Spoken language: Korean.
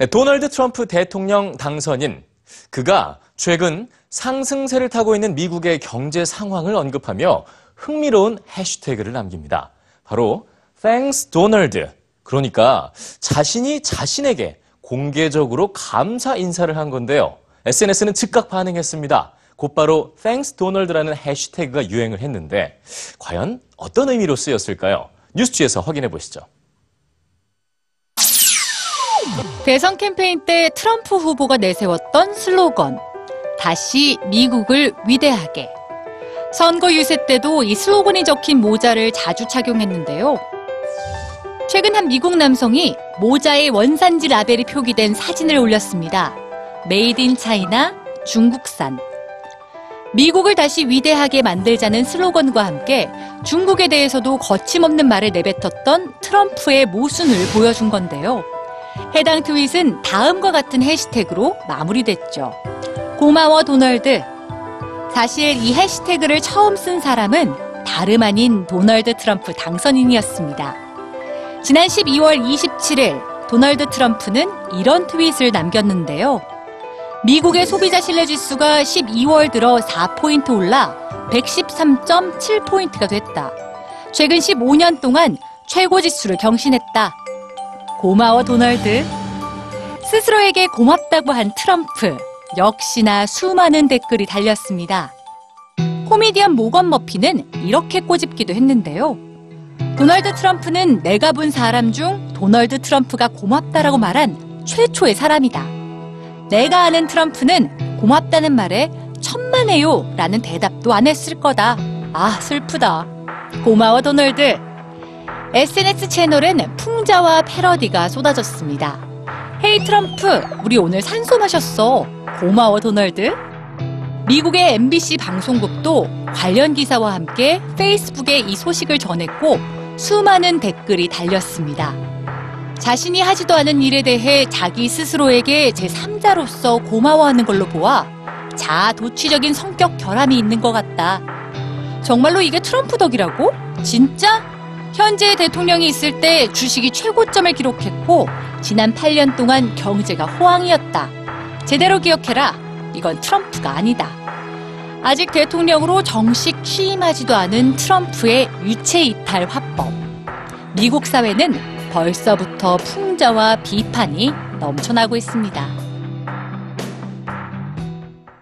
네, 도널드 트럼프 대통령 당선인 그가 최근 상승세를 타고 있는 미국의 경제 상황을 언급하며 흥미로운 해시태그를 남깁니다. 바로 Thanks Donald. 그러니까 자신이 자신에게 공개적으로 감사 인사를 한 건데요. SNS는 즉각 반응했습니다. 곧바로 Thanks Donald라는 해시태그가 유행을 했는데 과연 어떤 의미로 쓰였을까요? 뉴스G에서 확인해 보시죠. 대선 캠페인 때 트럼프 후보가 내세웠던 슬로건 다시 미국을 위대하게 선거 유세 때도 이 슬로건이 적힌 모자를 자주 착용했는데요. 최근 한 미국 남성이 모자의 원산지 라벨이 표기된 사진을 올렸습니다. Made in China 중국산 미국을 다시 위대하게 만들자는 슬로건과 함께 중국에 대해서도 거침없는 말을 내뱉었던 트럼프의 모순을 보여준 건데요. 해당 트윗은 다음과 같은 해시태그로 마무리됐죠. 고마워 도널드. 사실 이 해시태그를 처음 쓴 사람은 다름 아닌 도널드 트럼프 당선인이었습니다. 지난 12월 27일 도널드 트럼프는 이런 트윗을 남겼는데요. 미국의 소비자 신뢰 지수가 12월 들어 4포인트 올라 113.7포인트가 됐다. 최근 15년 동안 최고 지수를 경신했다. 고마워 도널드. 스스로에게 고맙다고 한 트럼프. 역시나 수많은 댓글이 달렸습니다. 코미디언 모건 머피는 이렇게 꼬집기도 했는데요. 도널드 트럼프는 내가 본 사람 중 도널드 트럼프가 고맙다라고 말한 최초의 사람이다. 내가 아는 트럼프는 고맙다는 말에 천만에요 라는 대답도 안 했을 거다. 아, 슬프다. 고마워 도널드. SNS 채널엔 풍자와 패러디가 쏟아졌습니다. 헤이 트럼프, 우리 오늘 산소 마셨어. 고마워 도널드. 미국의 MBC 방송국도 관련 기사와 함께 페이스북에 이 소식을 전했고 수많은 댓글이 달렸습니다. 자신이 하지도 않은 일에 대해 자기 스스로에게 제3자로서 고마워하는 걸로 보아 자아 도취적인 성격 결함이 있는 것 같다. 정말로 이게 트럼프 덕이라고? 진짜? 현재 대통령이 있을 때 주식이 최고점을 기록했고 지난 8년 동안 경제가 호황이었다. 제대로 기억해라. 이건 트럼프가 아니다. 아직 대통령으로 정식 취임하지도 않은 트럼프의 유체 이탈 화법. 미국 사회는 벌써부터 풍자와 비판이 넘쳐나고 있습니다.